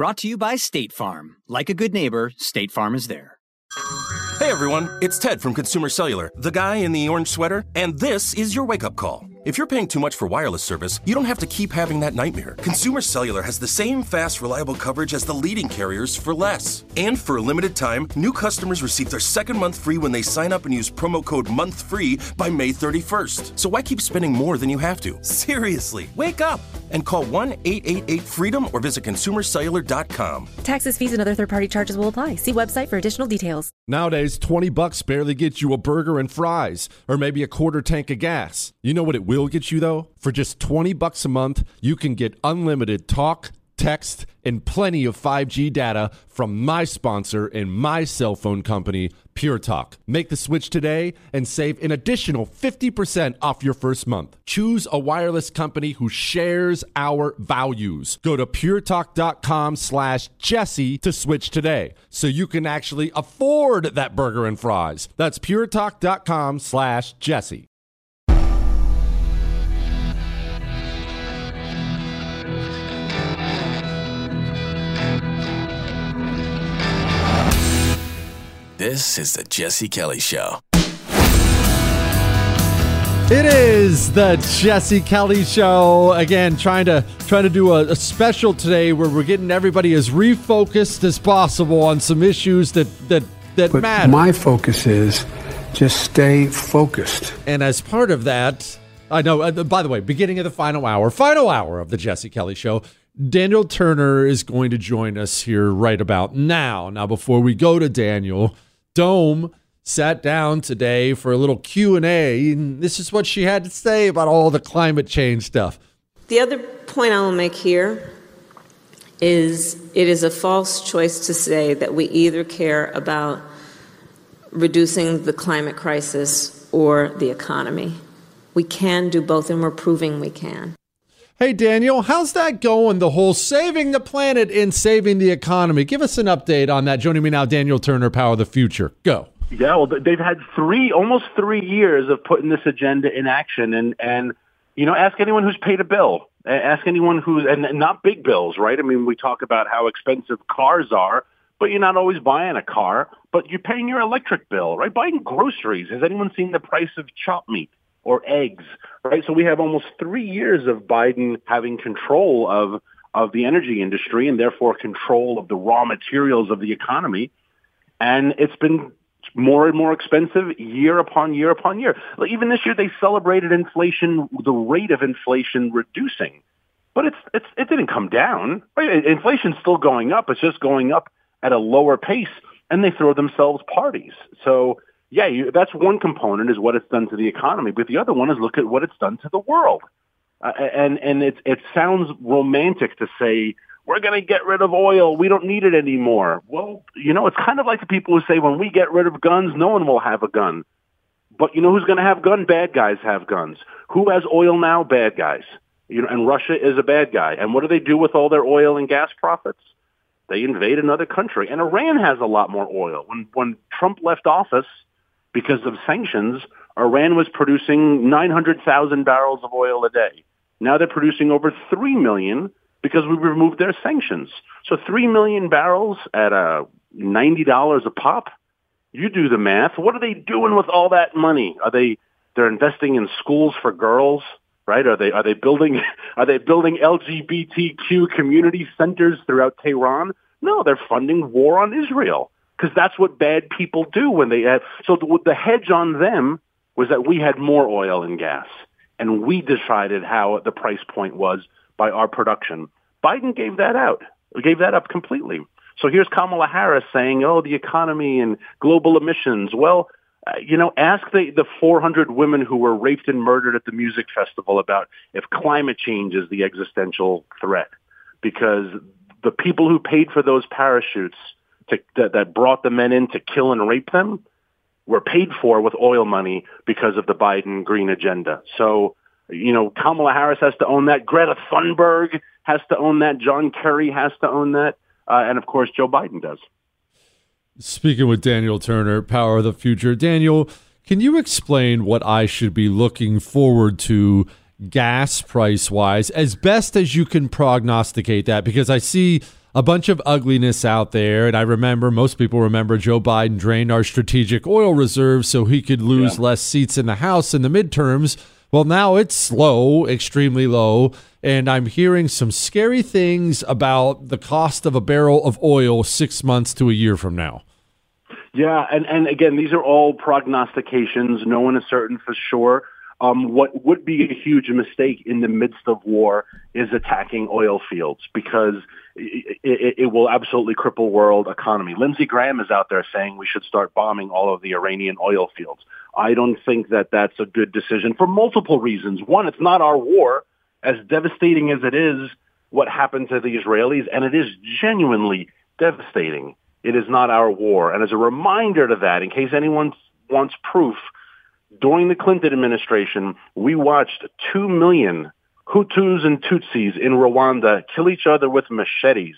Brought to you by State Farm. Like a good neighbor, State Farm is there. Hey everyone, it's Ted from Consumer Cellular, the guy in the orange sweater, and this is your wake up call. If you're paying too much for wireless service, you don't have to keep having that nightmare. Consumer Cellular has the same fast, reliable coverage as the leading carriers for less. And for a limited time, new customers receive their second month free when they sign up and use promo code MONTHFREE by May 31st. So why keep spending more than you have to? Seriously, wake up and call 1 888 freedom or visit consumercellular.com. Taxes, fees, and other third party charges will apply. See website for additional details. Nowadays, 20 bucks barely gets you a burger and fries or maybe a quarter tank of gas. You know what it will get you though? For just 20 bucks a month, you can get unlimited talk, text, and plenty of 5G data from my sponsor and my cell phone company, Pure Talk. Make the switch today and save an additional 50% off your first month. Choose a wireless company who shares our values. Go to puretalk.com slash Jesse to switch today so you can actually afford that burger and fries. That's puretalk.com slash Jesse. This is the Jesse Kelly Show. It is the Jesse Kelly Show again. Trying to trying to do a, a, special today where we're getting everybody as refocused as possible on some issues that that that but matter. My focus is just stay focused. And as part of that, I know. Uh, by the way, beginning of the final hour, final hour of the Jesse Kelly Show. Daniel Turner is going to join us here right about now. Now, before we go to Daniel, Dome sat down today for a little Q&A and this is what she had to say about all the climate change stuff. The other point I will make here is it is a false choice to say that we either care about reducing the climate crisis or the economy. We can do both and we're proving we can. Hey, Daniel, how's that going? The whole saving the planet and saving the economy. Give us an update on that. Joining me now, Daniel Turner, Power of the Future. Go. Yeah, well, they've had three, almost three years of putting this agenda in action, and and you know, ask anyone who's paid a bill. Ask anyone who's and not big bills, right? I mean, we talk about how expensive cars are, but you're not always buying a car, but you're paying your electric bill, right? Buying groceries. Has anyone seen the price of chopped meat? or eggs, right? So we have almost three years of Biden having control of of the energy industry and therefore control of the raw materials of the economy, and it's been more and more expensive year upon year upon year. Even this year, they celebrated inflation, the rate of inflation reducing, but it's it's it didn't come down. Right? Inflation's still going up. It's just going up at a lower pace, and they throw themselves parties. So yeah, you, that's one component is what it's done to the economy, but the other one is look at what it's done to the world. Uh, and and it it sounds romantic to say we're going to get rid of oil, we don't need it anymore. Well, you know, it's kind of like the people who say when we get rid of guns, no one will have a gun. But you know who's going to have gun? Bad guys have guns. Who has oil now? Bad guys. You know, and Russia is a bad guy. And what do they do with all their oil and gas profits? They invade another country. And Iran has a lot more oil. When, when Trump left office because of sanctions, Iran was producing 900,000 barrels of oil a day. Now they're producing over 3 million because we removed their sanctions. So 3 million barrels at a $90 a pop. You do the math. What are they doing with all that money? Are they they're investing in schools for girls, right? Are they are they building are they building LGBTQ community centers throughout Tehran? No, they're funding war on Israel because that's what bad people do when they have. So the, the hedge on them was that we had more oil and gas, and we decided how the price point was by our production. Biden gave that out, gave that up completely. So here's Kamala Harris saying, "Oh, the economy and global emissions." Well, uh, you know, ask the the 400 women who were raped and murdered at the music festival about if climate change is the existential threat, because the people who paid for those parachutes to, that, that brought the men in to kill and rape them were paid for with oil money because of the Biden green agenda. So, you know, Kamala Harris has to own that. Greta Thunberg has to own that. John Kerry has to own that. Uh, and of course, Joe Biden does. Speaking with Daniel Turner, Power of the Future. Daniel, can you explain what I should be looking forward to gas price wise as best as you can prognosticate that? Because I see a bunch of ugliness out there. And I remember, most people remember Joe Biden drained our strategic oil reserves so he could lose yeah. less seats in the House in the midterms. Well, now it's low, extremely low. And I'm hearing some scary things about the cost of a barrel of oil six months to a year from now. Yeah, and, and again, these are all prognostications. No one is certain for sure. Um, what would be a huge mistake in the midst of war is attacking oil fields because it, it, will absolutely cripple world economy. Lindsey Graham is out there saying we should start bombing all of the Iranian oil fields. I don't think that that's a good decision for multiple reasons. One, it's not our war. As devastating as it is, what happened to the Israelis, and it is genuinely devastating. It is not our war. And as a reminder to that, in case anyone wants proof, during the Clinton administration, we watched 2 million Hutus and Tutsis in Rwanda kill each other with machetes.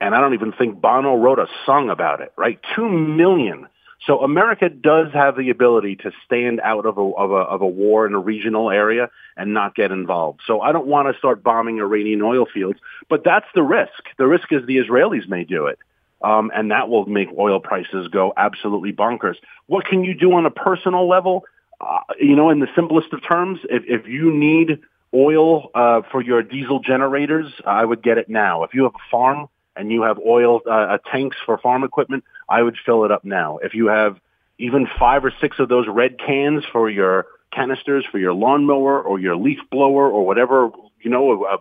And I don't even think Bono wrote a song about it, right? 2 million. So America does have the ability to stand out of a, of a, of a war in a regional area and not get involved. So I don't want to start bombing Iranian oil fields, but that's the risk. The risk is the Israelis may do it um, and that will make oil prices go absolutely bonkers. What can you do on a personal level? Uh, you know, in the simplest of terms, if, if you need oil uh, for your diesel generators, I would get it now. If you have a farm and you have oil uh, uh tanks for farm equipment, I would fill it up now. If you have even five or six of those red cans for your canisters for your lawnmower or your leaf blower or whatever, you know, a,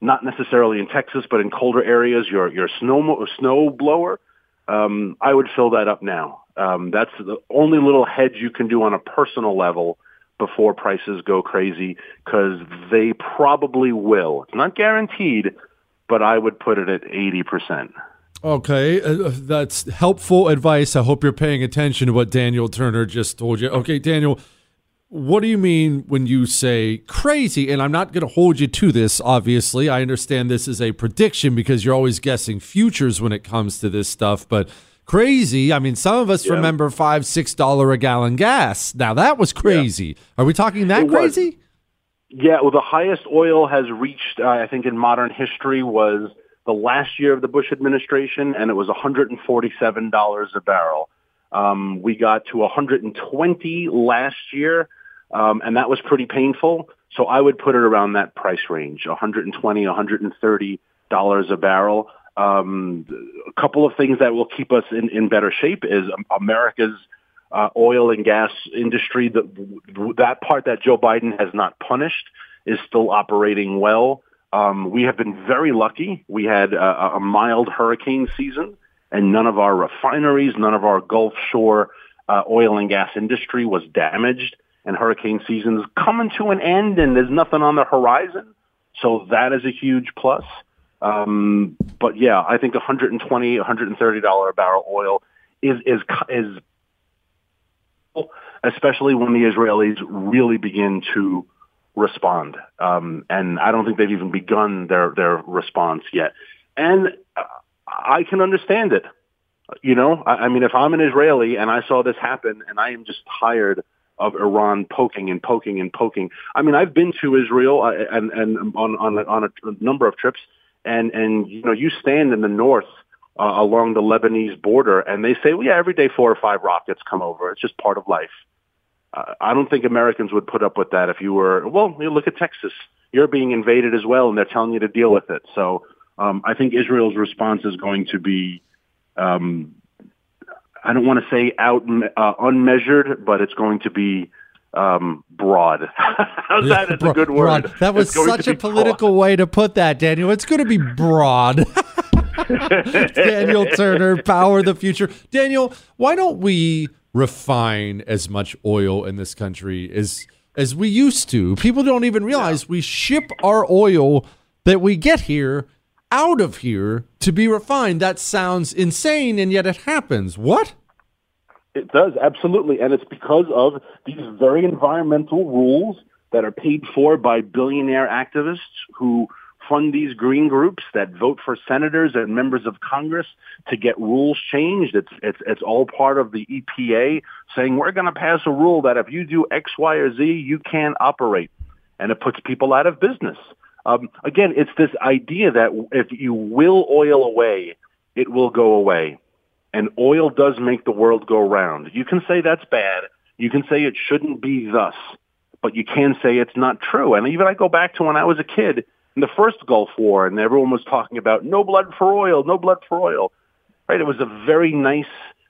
not necessarily in Texas, but in colder areas, your your snow snow blower, um, I would fill that up now. Um, that's the only little hedge you can do on a personal level before prices go crazy because they probably will. Not guaranteed, but I would put it at eighty percent. Okay, uh, uh, that's helpful advice. I hope you're paying attention to what Daniel Turner just told you. Okay, Daniel what do you mean when you say crazy? And I'm not going to hold you to this, obviously. I understand this is a prediction because you're always guessing futures when it comes to this stuff. But crazy, I mean, some of us yeah. remember five, six dollar a gallon gas. Now that was crazy. Yeah. Are we talking that it crazy? Was. Yeah, well, the highest oil has reached, uh, I think, in modern history was the last year of the Bush administration, and it was $147 a barrel. Um, we got to 120 last year, um, and that was pretty painful. So I would put it around that price range, 120, 130 dollars a barrel. Um, a couple of things that will keep us in, in better shape is America's uh, oil and gas industry. The, that part that Joe Biden has not punished is still operating well. Um, we have been very lucky. We had a, a mild hurricane season and none of our refineries, none of our Gulf Shore uh, oil and gas industry was damaged. And hurricane season's coming to an end, and there's nothing on the horizon. So that is a huge plus. Um, but yeah, I think 120, 130 dollar a barrel oil is is is especially when the Israelis really begin to respond. Um, and I don't think they've even begun their their response yet. And uh, I can understand it. You know, I, I mean, if I'm an Israeli and I saw this happen, and I am just tired of Iran poking and poking and poking. I mean, I've been to Israel uh, and and on on a, on a number of trips, and and you know, you stand in the north uh, along the Lebanese border, and they say, well, yeah, every day four or five rockets come over. It's just part of life. Uh, I don't think Americans would put up with that if you were. Well, you look at Texas. You're being invaded as well, and they're telling you to deal with it. So um, I think Israel's response is going to be. Um, I don't want to say out uh, unmeasured, but it's going to be um, broad. How's that? It's a good word. Broad. That was such a political broad. way to put that, Daniel. It's going to be broad. Daniel Turner, Power the Future. Daniel, why don't we refine as much oil in this country as as we used to? People don't even realize yeah. we ship our oil that we get here out of here to be refined. That sounds insane, and yet it happens. What? It does, absolutely. And it's because of these very environmental rules that are paid for by billionaire activists who fund these green groups that vote for senators and members of Congress to get rules changed. It's it's it's all part of the EPA saying we're going to pass a rule that if you do X, Y, or Z, you can't operate, and it puts people out of business. Um, again, it's this idea that if you will oil away, it will go away, and oil does make the world go round. You can say that's bad. You can say it shouldn't be thus, but you can say it's not true. And even I go back to when I was a kid in the first Gulf War, and everyone was talking about no blood for oil, no blood for oil. Right? It was a very nice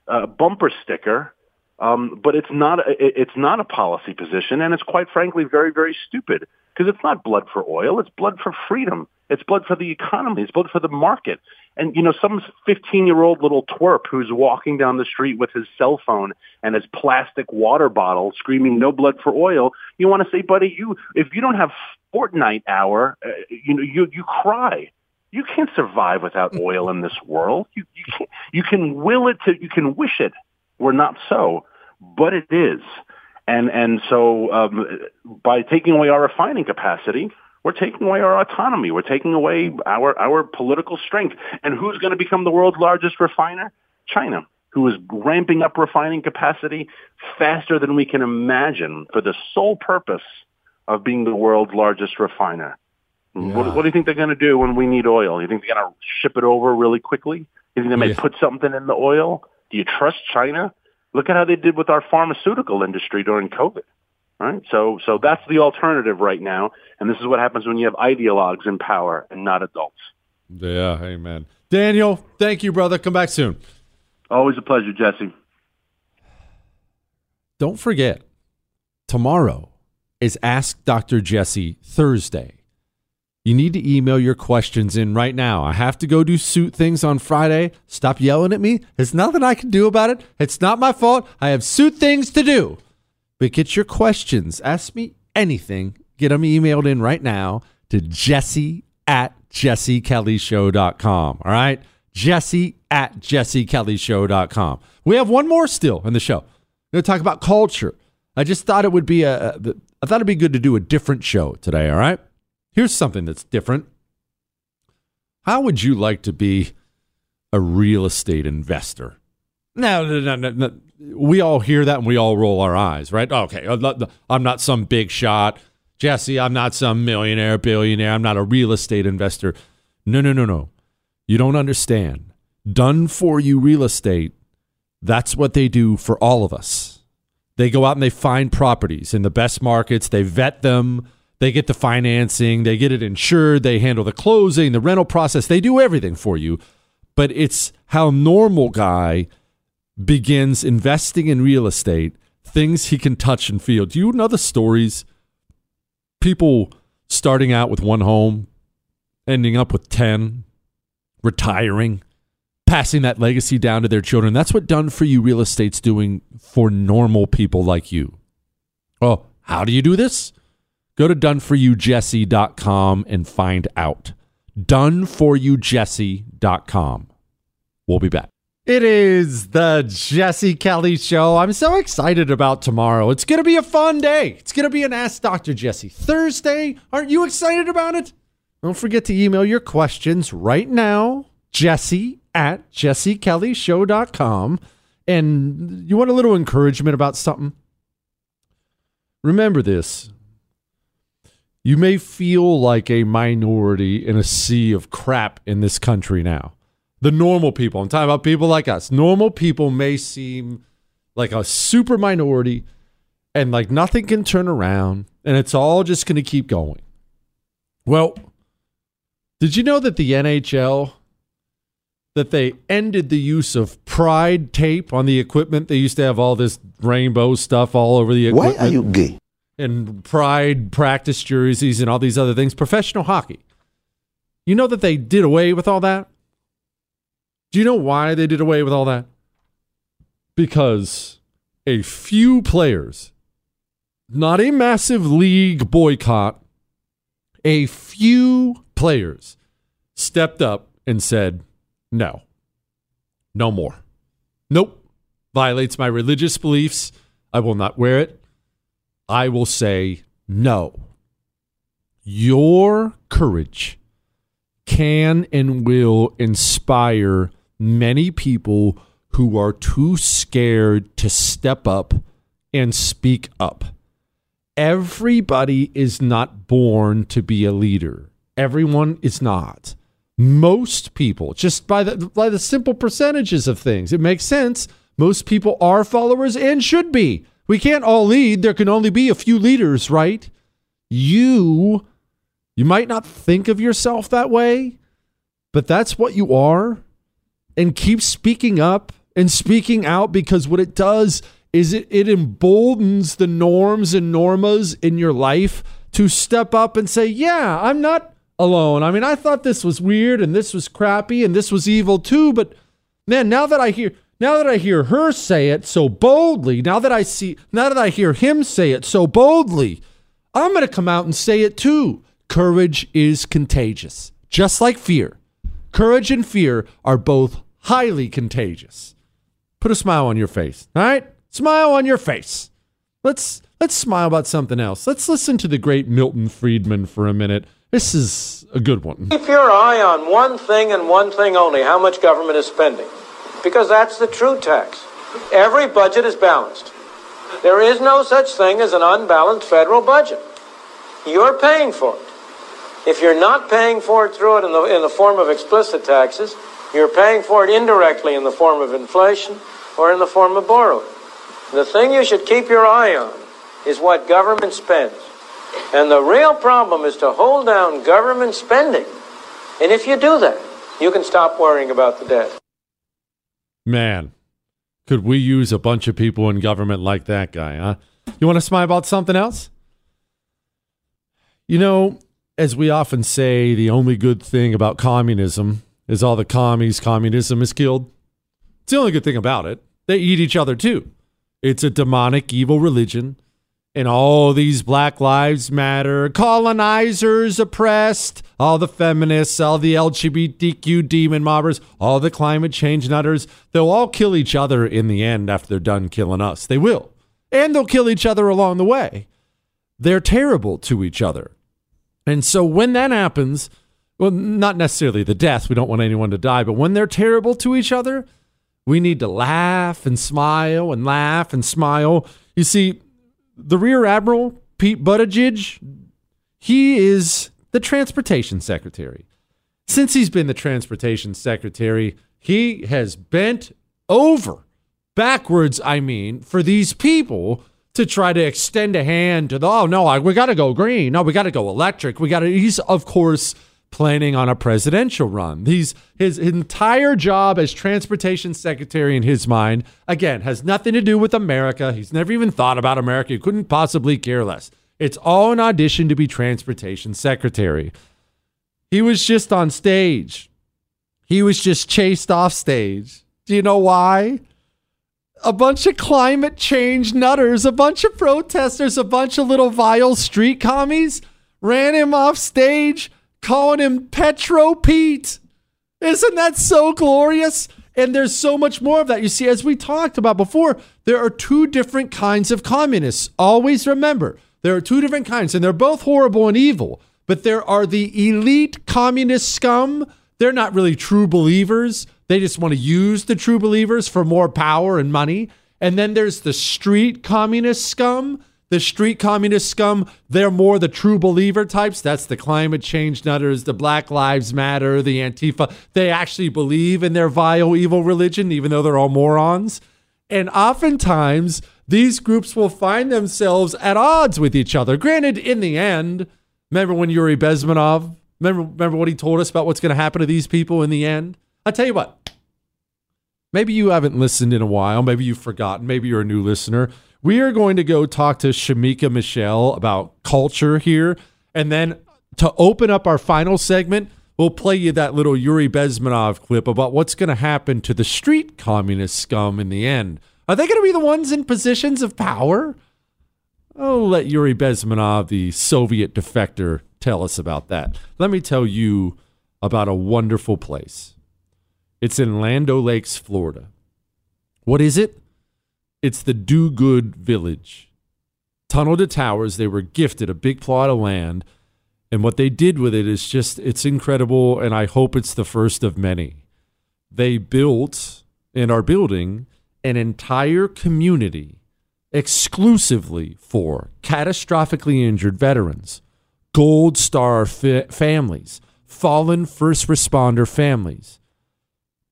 uh, bumper sticker, um, but it's not. A, it's not a policy position, and it's quite frankly very, very stupid because it's not blood for oil. It's blood for freedom. It's blood for the economy. It's blood for the market. And, you know, some 15-year-old little twerp who's walking down the street with his cell phone and his plastic water bottle screaming, no blood for oil. You want to say, buddy, you, if you don't have Fortnite hour, uh, you know, you, you cry. You can't survive without oil in this world. You, you, can, you can will it to, you can wish it were not so, but it is. And, and so um, by taking away our refining capacity, we're taking away our autonomy. We're taking away our, our political strength. And who's going to become the world's largest refiner? China, who is ramping up refining capacity faster than we can imagine for the sole purpose of being the world's largest refiner. Yeah. What, what, do you think they're going to do when we need oil? You think they're going to ship it over really quickly? You think they may yeah. put something in the oil? Do you trust China? Look at how they did with our pharmaceutical industry during COVID. Right? So, so that's the alternative right now. And this is what happens when you have ideologues in power and not adults. Yeah, amen. Daniel, thank you, brother. Come back soon. Always a pleasure, Jesse. Don't forget, tomorrow is Ask Dr. Jesse Thursday. You need to email your questions in right now. I have to go do suit things on Friday. Stop yelling at me. There's nothing I can do about it. It's not my fault. I have suit things to do. But get your questions. Ask me anything. Get them emailed in right now to jesse at jessekellyshow.com. All right? Jesse at jessekellyshow.com. We have one more still in the show. We're going to talk about culture. I just thought it would be a, a I thought it'd be good to do a different show today, all right? Here's something that's different. How would you like to be a real estate investor? No, no, no, no, we all hear that and we all roll our eyes, right? Okay, I'm not some big shot. Jesse, I'm not some millionaire, billionaire. I'm not a real estate investor. No, no, no, no. You don't understand. Done for you real estate, that's what they do for all of us. They go out and they find properties in the best markets, they vet them, they get the financing, they get it insured, they handle the closing, the rental process, they do everything for you. But it's how normal guy begins investing in real estate, things he can touch and feel. Do you know the stories? People starting out with one home, ending up with 10, retiring, passing that legacy down to their children. That's what done for you real estate's doing for normal people like you. Oh, how do you do this? Go to doneforyoujesse.com and find out. Doneforyoujesse.com. We'll be back. It is the Jesse Kelly Show. I'm so excited about tomorrow. It's going to be a fun day. It's going to be an Ask Dr. Jesse Thursday. Aren't you excited about it? Don't forget to email your questions right now, Jesse at jessekellyshow.com. And you want a little encouragement about something? Remember this. You may feel like a minority in a sea of crap in this country now. The normal people, I'm talking about people like us. Normal people may seem like a super minority and like nothing can turn around and it's all just going to keep going. Well, did you know that the NHL that they ended the use of pride tape on the equipment? They used to have all this rainbow stuff all over the equipment. Why are you gay? And pride practice jerseys and all these other things. Professional hockey. You know that they did away with all that? Do you know why they did away with all that? Because a few players, not a massive league boycott, a few players stepped up and said, no, no more. Nope. Violates my religious beliefs. I will not wear it. I will say no. Your courage can and will inspire many people who are too scared to step up and speak up. Everybody is not born to be a leader. Everyone is not. Most people, just by the by the simple percentages of things, it makes sense. Most people are followers and should be. We can't all lead. There can only be a few leaders, right? You you might not think of yourself that way, but that's what you are. And keep speaking up and speaking out because what it does is it, it emboldens the norms and normas in your life to step up and say, Yeah, I'm not alone. I mean, I thought this was weird and this was crappy and this was evil too, but man, now that I hear now that I hear her say it so boldly, now that I see now that I hear him say it so boldly, I'm going to come out and say it too. Courage is contagious, just like fear. Courage and fear are both highly contagious. Put a smile on your face. All right? Smile on your face. Let's let's smile about something else. Let's listen to the great Milton Friedman for a minute. This is a good one. Keep your eye on one thing and one thing only how much government is spending. Because that's the true tax. Every budget is balanced. There is no such thing as an unbalanced federal budget. You're paying for it. If you're not paying for it through it in the, in the form of explicit taxes, you're paying for it indirectly in the form of inflation or in the form of borrowing. The thing you should keep your eye on is what government spends. And the real problem is to hold down government spending. And if you do that, you can stop worrying about the debt. Man, could we use a bunch of people in government like that guy, huh? You want to smile about something else? You know, as we often say, the only good thing about communism is all the commies communism is killed. It's the only good thing about it. They eat each other too. It's a demonic, evil religion. And all these Black Lives Matter, colonizers oppressed, all the feminists, all the LGBTQ demon mobbers, all the climate change nutters, they'll all kill each other in the end after they're done killing us. They will. And they'll kill each other along the way. They're terrible to each other. And so when that happens, well, not necessarily the death, we don't want anyone to die, but when they're terrible to each other, we need to laugh and smile and laugh and smile. You see, the Rear Admiral, Pete Buttigieg, he is the transportation secretary. Since he's been the transportation secretary, he has bent over, backwards, I mean, for these people to try to extend a hand to the, oh, no, I, we got to go green. No, we got to go electric. We got to, he's, of course, planning on a presidential run. He's, his entire job as transportation secretary in his mind, again, has nothing to do with America. He's never even thought about America. He couldn't possibly care less. It's all an audition to be transportation secretary. He was just on stage. He was just chased off stage. Do you know why? A bunch of climate change nutters, a bunch of protesters, a bunch of little vile street commies ran him off stage calling him Petro Pete. Isn't that so glorious? And there's so much more of that. You see, as we talked about before, there are two different kinds of communists. Always remember, there are two different kinds, and they're both horrible and evil. But there are the elite communist scum. They're not really true believers. They just want to use the true believers for more power and money. And then there's the street communist scum. The street communist scum, they're more the true believer types. That's the climate change nutters, the Black Lives Matter, the Antifa. They actually believe in their vile, evil religion, even though they're all morons. And oftentimes, these groups will find themselves at odds with each other. Granted, in the end, remember when Yuri Bezmenov, remember, remember what he told us about what's going to happen to these people in the end? I'll tell you what, maybe you haven't listened in a while. Maybe you've forgotten. Maybe you're a new listener. We are going to go talk to Shemeka Michelle about culture here. And then to open up our final segment, we'll play you that little Yuri Bezmenov clip about what's going to happen to the street communist scum in the end. Are they going to be the ones in positions of power? I'll let Yuri Bezmenov, the Soviet defector, tell us about that. Let me tell you about a wonderful place. It's in Land O' Lakes, Florida. What is it? It's the Do Good Village. Tunnel to Towers, they were gifted a big plot of land. And what they did with it is just, it's incredible. And I hope it's the first of many. They built and are building an entire community exclusively for catastrophically injured veterans, Gold Star fa- families, fallen first responder families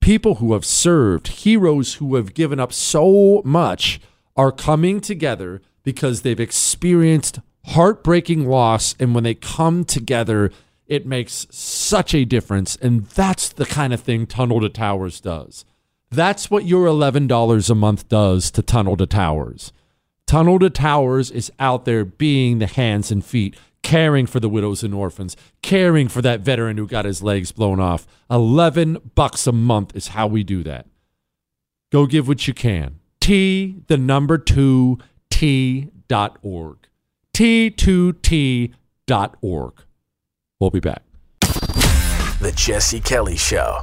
people who have served, heroes who have given up so much, are coming together because they've experienced heartbreaking loss. And when they come together, it makes such a difference. And that's the kind of thing Tunnel to Towers does. That's what your $11 a month does to Tunnel to Towers. Tunnel to Towers is out there being the hands and feet, caring for the widows and orphans, caring for that veteran who got his legs blown off. 11 bucks a month is how we do that. Go give what you can. T, the number two, T dot org. T2T dot org. We'll be back. The Jesse Kelly Show.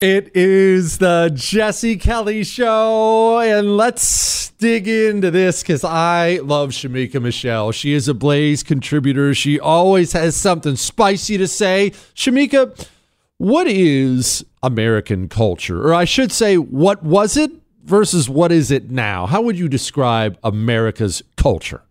It is the Jesse Kelly Show, and let's dig into this because I love Shemeka Michelle. She is a Blaze contributor. She always has something spicy to say. Shemeka, what is American culture? Or I should say, what was it versus what is it now? How would you describe America's culture?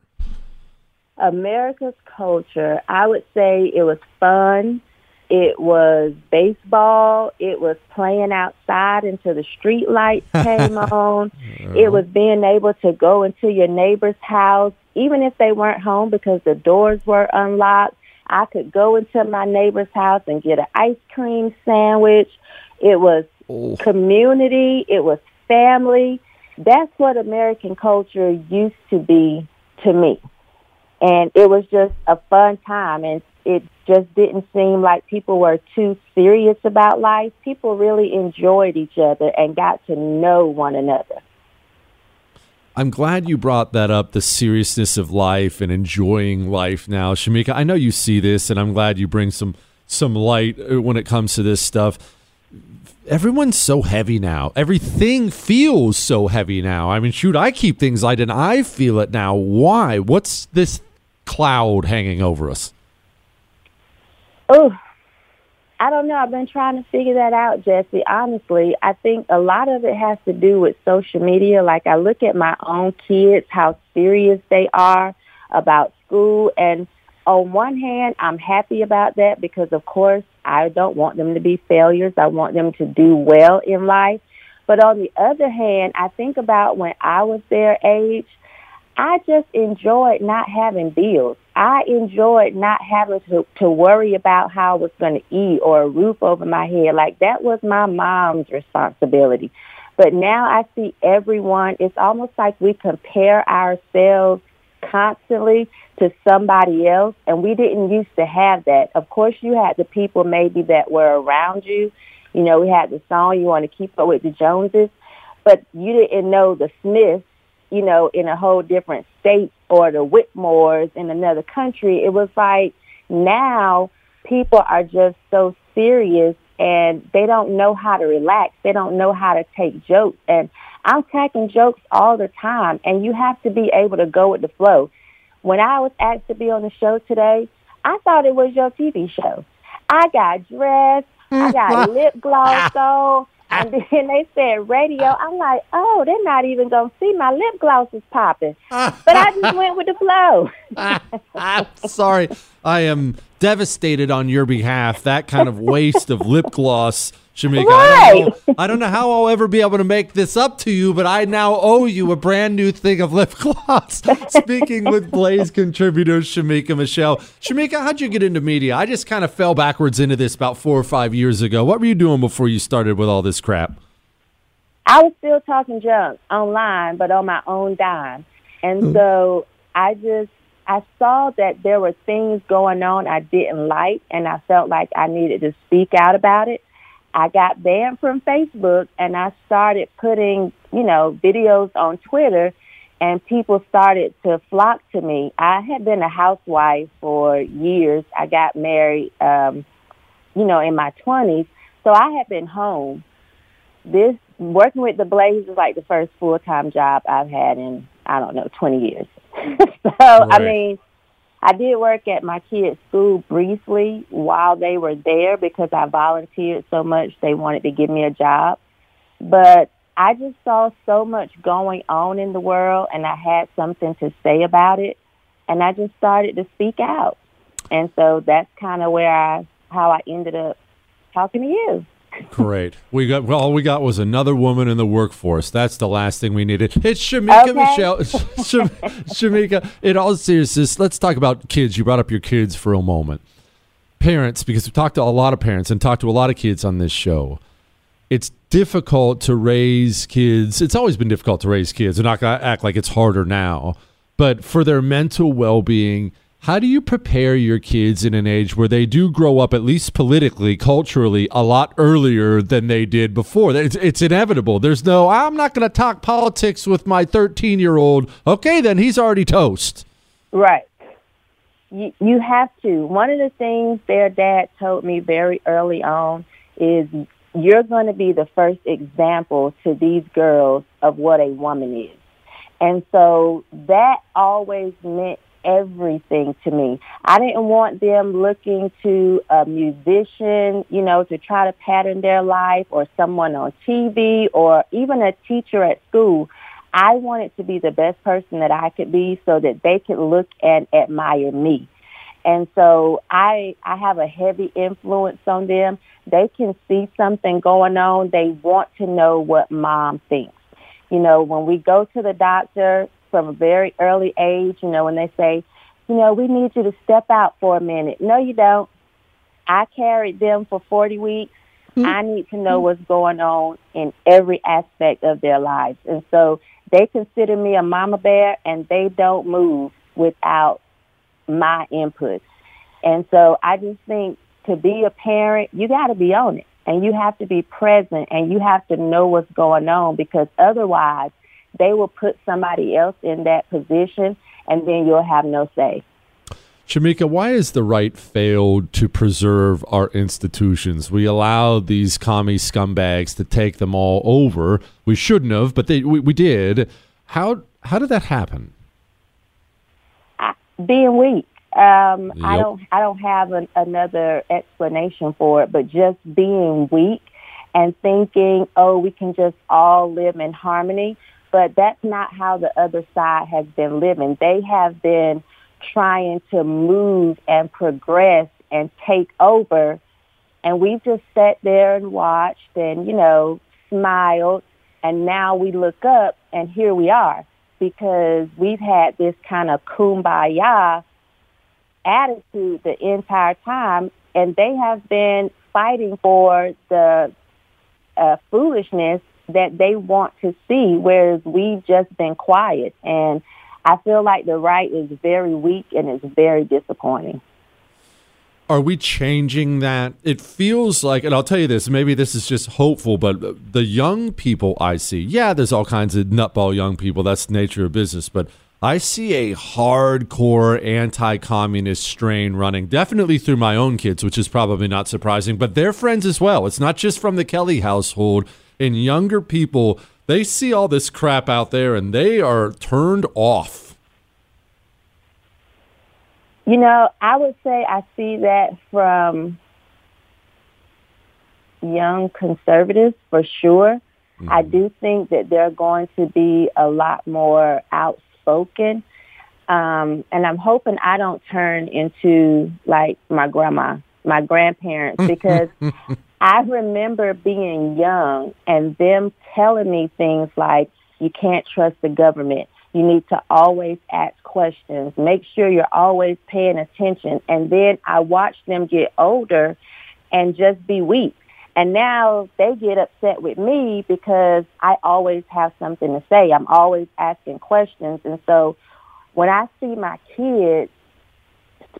America's culture, I would say it was fun it was baseball. It was playing outside until the street lights came on. It was being able to go into your neighbor's house, even if they weren't home because the doors were unlocked. I could go into my neighbor's house and get an ice cream sandwich. It was community. It was family. That's what American culture used to be to me. And it was just a fun time. And it just didn't seem like people were too serious about life. People really enjoyed each other and got to know one another. I'm glad you brought that up the seriousness of life and enjoying life now. Shemeka, I know you see this and I'm glad you bring some some light uh, when it comes to this stuff. Everyone's so heavy now. Everything feels so heavy now. I mean, shoot, I keep things light and I feel it now. Why? What's this cloud hanging over us? Oh, I don't know. I've been trying to figure that out, Jesse. Honestly, I think a lot of it has to do with social media. Like I look at my own kids, how serious they are about school. And on one hand, I'm happy about that because of course I don't want them to be failures. I want them to do well in life. But on the other hand, I think about when I was their age, I just enjoyed not having bills. I enjoyed not having to, to worry about how I was going to eat or a roof over my head. Like that was my mom's responsibility. But now I see everyone, it's almost like we compare ourselves constantly to somebody else and we didn't used to have that. Of course you had the people maybe that were around you. You know, we had the song You Want to Keep Up with the Joneses, but you didn't know the Smiths you know, in a whole different state or the Whitmores in another country. It was like now people are just so serious and they don't know how to relax. They don't know how to take jokes. And I'm cracking jokes all the time and you have to be able to go with the flow. When I was asked to be on the show today, I thought it was your TV show. I got dressed. I got lip gloss on. And then they said radio. I'm like, oh, they're not even going to see my lip gloss is popping. But I just went with the flow. Sorry. I am devastated on your behalf. That kind of waste of lip gloss Shemeka. Right. I, don't know, I don't know how I'll ever be able to make this up to you, but I now owe you a brand new thing of lip gloss. Speaking with Blaze contributor Shemeka Michelle. Shemeka, how'd you get into media? I just kind of fell backwards into this about four or five years ago. What were you doing before you started with all this crap? I was still talking junk online, but on my own dime. And hmm. so I just I saw that there were things going on I didn't like, and I felt like I needed to speak out about it. I got banned from Facebook and I started putting, you know, videos on Twitter and people started to flock to me. I had been a housewife for years. I got married, um, you know, in my 20s. So I had been home. This working with the Blaze is like the first full-time job I've had in, I don't know, 20 years. so, right. I mean, I did work at my kids' school briefly while they were there because I volunteered so much they wanted to give me a job. But I just saw so much going on in the world and I had something to say about it and I just started to speak out. And so that's kind of where I how I ended up talking to you. Great. We got well, all we got was another woman in the workforce. That's the last thing we needed. It's Shemeka Okay. Michelle. Shem- Shemeka, in all seriousness, let's talk about kids. You brought up your kids for a moment. Parents, because we've talked to a lot of parents and talked to a lot of kids on this show. It's difficult to raise kids. It's always been difficult to raise kids. I'm not going to act like it's harder now. But for their mental well being, how do you prepare your kids in an age where they do grow up, at least politically, culturally, a lot earlier than they did before? It's, it's inevitable. There's no, I'm not going to talk politics with my 13 year old. Okay, then he's already toast. Right. You, you have to. One of the things their dad told me very early on is you're going to be the first example to these girls of what a woman is. And so that always meant everything to me. I didn't want them looking to a musician, you know, to try to pattern their life or someone on TV or even a teacher at school. I wanted to be the best person that I could be so that they could look and admire me. And so I I have a heavy influence on them. They can see something going on. They want to know what mom thinks. You know, when we go to the doctor from a very early age, you know, when they say, you know, we need you to step out for a minute. No, you don't. I carried them for 40 weeks. Hmm. I need to know hmm. what's going on in every aspect of their lives. And so they consider me a mama bear and they don't move without my input. And so I just think to be a parent, you got to be on it and you have to be present and you have to know what's going on because otherwise they will put somebody else in that position and then you'll have no say. Shemeka, why has the right failed to preserve our institutions? We allowed these commie scumbags to take them all over. We shouldn't have, but they we, we did. How how did that happen? being weak. Um, I don't I don't have an, another explanation for it, but just being weak and thinking, oh, we can just all live in harmony. But that's not how the other side has been living. They have been trying to move and progress and take over. And we just sat there and watched and, you know, smiled. And now we look up and here we are because we've had this kind of kumbaya attitude the entire time. And they have been fighting for the uh, foolishness that they want to see, whereas we've just been quiet. And I feel like the right is very weak and it's very disappointing. Are we changing that? It feels like, and I'll tell you this, maybe this is just hopeful, but the young people I see, yeah, there's all kinds of nutball young people. That's the nature of business. But I see a hardcore anti communist strain running, definitely through my own kids, which is probably not surprising, but their friends as well. It's not just from the Kelly household. And younger people, they see all this crap out there and they are turned off. You know, I would say I see that from young conservatives for sure. I do think that they're going to be a lot more outspoken. Um, and I'm hoping I don't turn into like my grandma, my grandparents, because I remember being young and them telling me things like, you can't trust the government. You need to always ask questions. Make sure you're always paying attention. And then I watched them get older and just be weak. And now they get upset with me because I always have something to say. I'm always asking questions. And so when I see my kids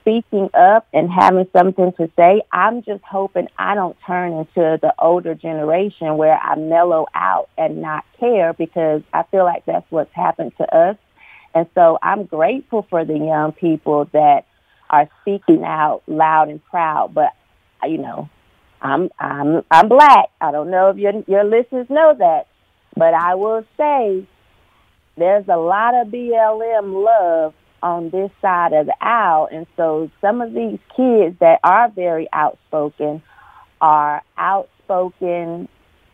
speaking up and having something to say, I'm just hoping I don't turn into the older generation where I mellow out and not care because I feel like that's what's happened to us. And so I'm grateful for the young people that are speaking out loud and proud. But, you know, I'm I'm I'm black. I don't know if your your listeners know that, but I will say there's a lot of BLM love on this side of the aisle. And so some of these kids that are very outspoken are outspoken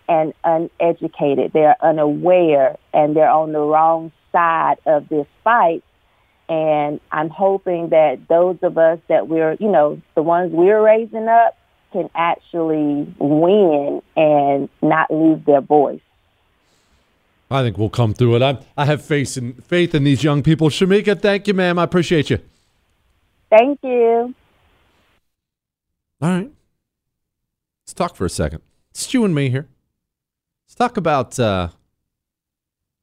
and uneducated. They're unaware and they're on the wrong side of this fight. And I'm hoping that those of us that we're, you know, the ones we're raising up can actually win and not lose their voice. I think we'll come through it. I I have faith in faith in these young people. Shemeka, thank you, ma'am. I appreciate you. Thank you. All right. Let's talk for a second. It's you and me here. Let's talk about uh,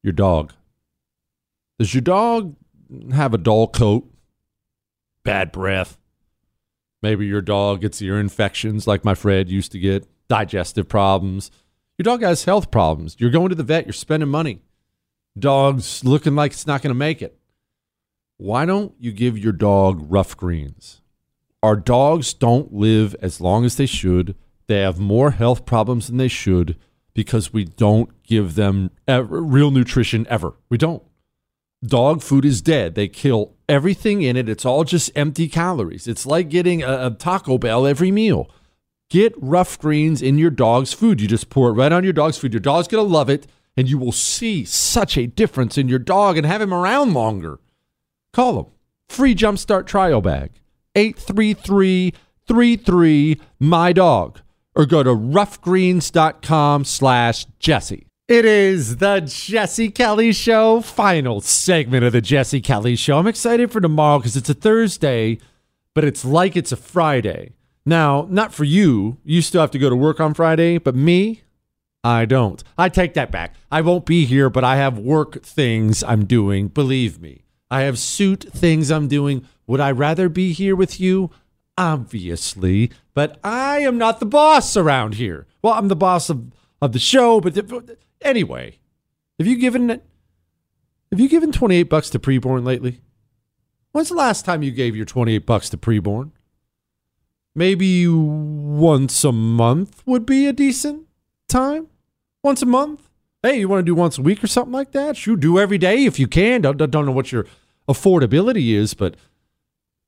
your dog. Does your dog have a dull coat? Bad breath? Maybe your dog gets ear infections like my Fred used to get, digestive problems. Your dog has health problems. You're going to the vet, you're spending money. Dog's looking like it's not going to make it. Why don't you give your dog rough greens? Our dogs don't live as long as they should. They have more health problems than they should because we don't give them ever, real nutrition ever. We don't. Dog food is dead. They kill everything in it. It's all just empty calories. It's like getting a, a Taco Bell every meal. Get rough greens in your dog's food. You just pour it right on your dog's food. Your dog's going to love it, and you will see such a difference in your dog and have him around longer. Call them. Free Jumpstart trial bag. 833 33 My Dog. Or go to roughgreens.com slash Jesse. It is the Jesse Kelly Show, final segment of the Jesse Kelly Show. I'm excited for tomorrow because it's a Thursday, but it's like it's a Friday. Now, not for you. You still have to go to work on Friday, but me, I don't. I take that back. I won't be here, but I have work things I'm doing. Believe me. I have suit things I'm doing. Would I rather be here with you? Obviously. But I am not the boss around here. Well, I'm the boss of, of the show, but the, anyway, have you given have you given 28 bucks to preborn lately? When's the last time you gave your 28 bucks to preborn? Maybe once a month would be a decent time. Once a month. Hey, you want to do once a week or something like that? You do every day if you can. Don't, don't know what your affordability is, but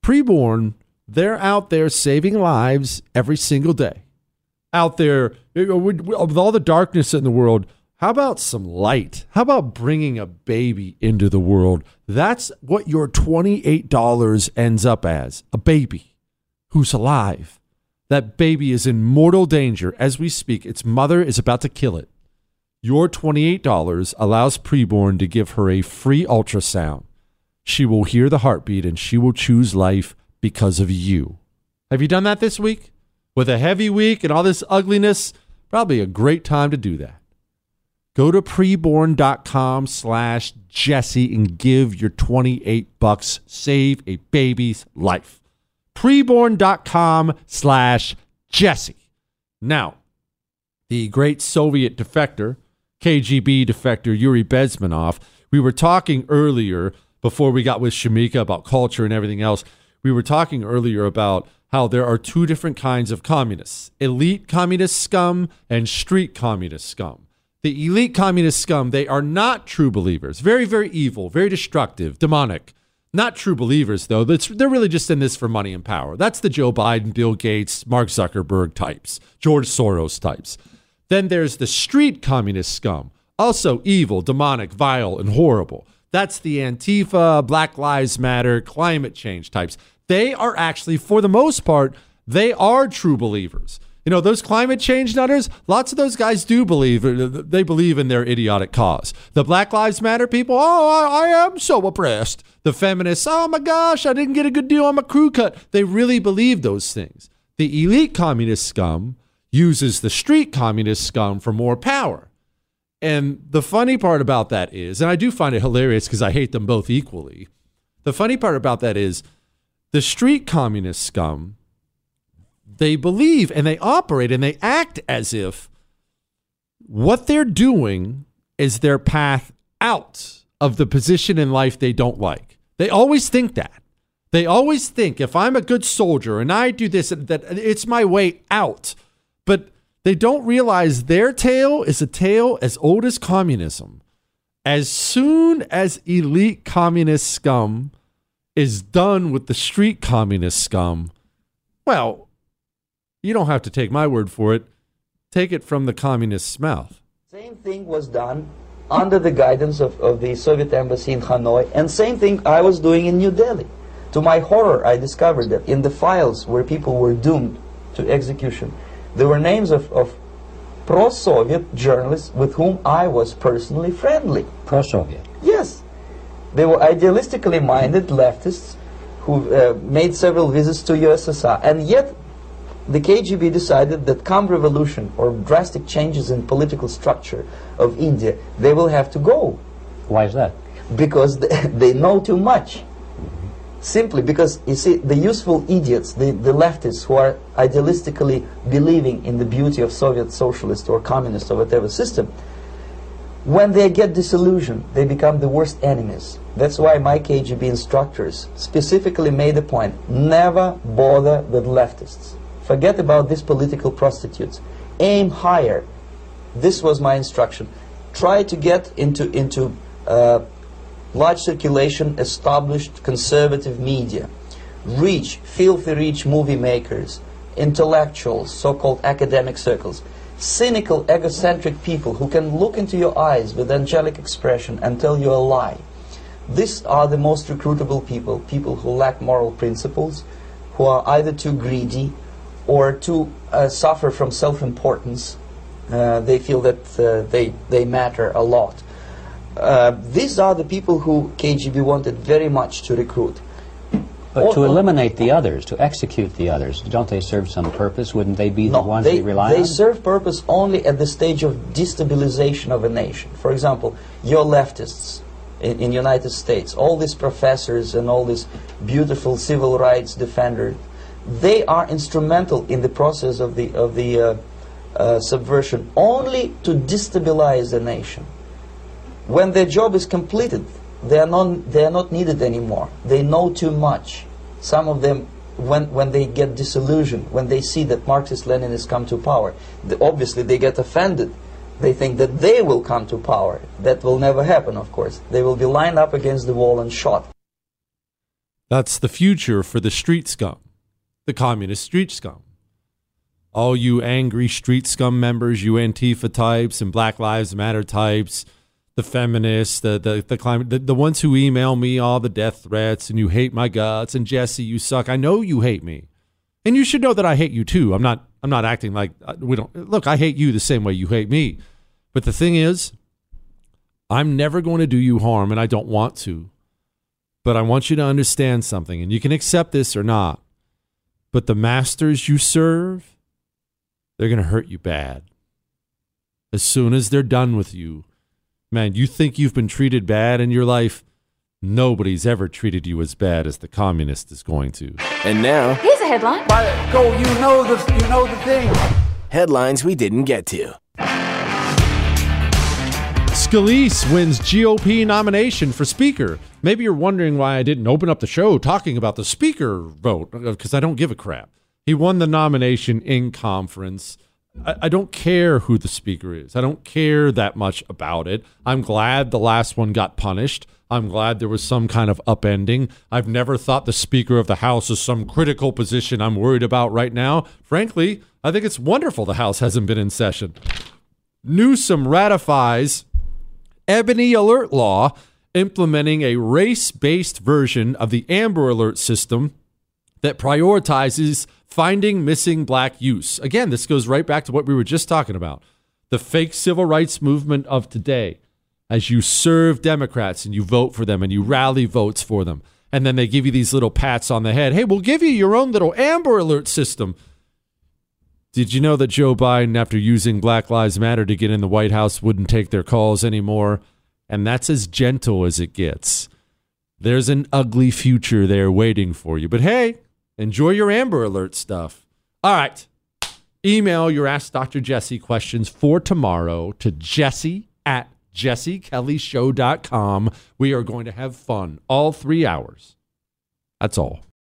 preborn, they're out there saving lives every single day. Out there with all the darkness in the world. How about some light? How about bringing a baby into the world? That's what your $28 ends up as a baby who's alive. That baby is in mortal danger as we speak. Its mother is about to kill it. Your $28 allows preborn to give her a free ultrasound. She will hear the heartbeat and she will choose life because of you. Have you done that this week? With a heavy week and all this ugliness, probably a great time to do that. Go to preborn.com slash Jesse and give your 28 bucks. Save a baby's life preborn.com slash Jesse. Now, the great Soviet defector, KGB defector Yuri Bezmenov, we were talking earlier before we got with Shemeka about culture and everything else. We were talking earlier about how there are two different kinds of communists elite communist scum and street communist scum. The elite communist scum, they are not true believers, very, very evil, very destructive, demonic. Not true believers, though. they're really just in this for money and power. That's the Joe Biden, Bill Gates, Mark Zuckerberg types, George Soros types. Then there's the street communist scum, also evil, demonic, vile, and horrible. That's the Antifa, Black Lives Matter, climate change types. They are actually, for the most part, they are true believers. You know, those climate change nutters, lots of those guys do believe, they believe in their idiotic cause. The Black Lives Matter people, oh, I, I am so oppressed. The feminists, oh my gosh, I didn't get a good deal on my crew cut. They really believe those things. The elite communist scum uses the street communist scum for more power. And the funny part about that is, and I do find it hilarious because I hate them both equally. The funny part about that is the street communist scum they believe and they operate and they act as if what they're doing is their path out of the position in life they don't like. They always think that. They always think if I'm a good soldier and I do this, that it's my way out. But they don't realize their tale is a tale as old as communism. As soon as elite communist scum is done with the street communist scum, well, you don't have to take my word for it. Take it from the communist's mouth. Same thing was done under the guidance of, of the Soviet embassy in Hanoi, and same thing I was doing in New Delhi. To my horror, I discovered that in the files where people were doomed to execution, there were names of, of pro-Soviet journalists with whom I was personally friendly. Pro-Soviet? Yes. They were idealistically minded leftists who uh, made several visits to USSR, and yet the KGB decided that come revolution or drastic changes in political structure of India, they will have to go. Why is that? Because they, they know too much. Simply because, you see, the useful idiots, the, the leftists who are idealistically believing in the beauty of Soviet socialist or communist or whatever system, when they get disillusioned, they become the worst enemies. That's why my KGB instructors specifically made a point, never bother with leftists. Forget about these political prostitutes. Aim higher. This was my instruction. Try to get into, into uh, large circulation, established conservative media. Reach, filthy rich movie makers, intellectuals, so-called academic circles. Cynical, egocentric people who can look into your eyes with angelic expression and tell you a lie. These are the most recruitable people, people who lack moral principles, who are either too greedy or to uh, suffer from self-importance. Uh, they feel that uh, they, they matter a lot. Uh, these are the people who KGB wanted very much to recruit. But to eliminate the others, to execute the others, don't they serve some purpose? Wouldn't they be the ones they, they rely they on? They serve purpose only at the stage of destabilization of a nation. For example, your leftists in, in United States, all these professors and all these beautiful civil rights defenders, they are instrumental in the process of the, of the uh, uh, subversion only to destabilize the nation. When their job is completed, they are, not, they are not needed anymore. They know too much. Some of them, when, when they get disillusioned, when they see that Marxist-Leninists come to power, obviously they get offended. They think that they will come to power. That will never happen, of course. They will be lined up against the wall and shot. That's the future for the street scum, the communist street scum. All you angry street scum members, you Antifa types and Black Lives Matter types, the feminists, the the the climate, the, the ones who email me all the death threats and you hate my guts and Jesse, you suck. I know you hate me, and you should know that I hate you too. I'm not I'm not acting like uh, we don't look. I hate you the same way you hate me, but the thing is, I'm never going to do you harm, and I don't want to. But I want you to understand something, and you can accept this or not. But the masters you serve, they're going to hurt you bad. As soon as they're done with you, man, you think you've been treated bad in your life? Nobody's ever treated you as bad as the communist is going to. And now, Here's a headline. Go, you know the, you know the thing. headlines we didn't get to. Scalise wins GOP nomination for Speaker. Maybe you're wondering why I didn't open up the show talking about the Speaker vote, uh, because I don't give a crap. He won the nomination in conference. I, I don't care who the Speaker is, I don't care that much about it. I'm glad the last one got punished. I'm glad there was some kind of upending. I've never thought the Speaker of the House is some critical position I'm worried about right now. Frankly, I think it's wonderful the House hasn't been in session. Newsom ratifies Ebony Alert Law, implementing a race based version of the Amber Alert system that prioritizes finding missing black youths. Again, this goes right back to what we were just talking about the fake civil rights movement of today. As you serve Democrats and you vote for them and you rally votes for them, and then they give you these little pats on the head. Hey, we'll give you your own little Amber Alert system. Did you know that Joe Biden, after using Black Lives Matter to get in the White House, wouldn't take their calls anymore? And that's as gentle as it gets. There's an ugly future there waiting for you. But hey, enjoy your Amber Alert stuff. All right. Email your Ask Dr. Jesse questions for tomorrow to jesse at jessekellyshow.com. We are going to have fun all three hours. That's all.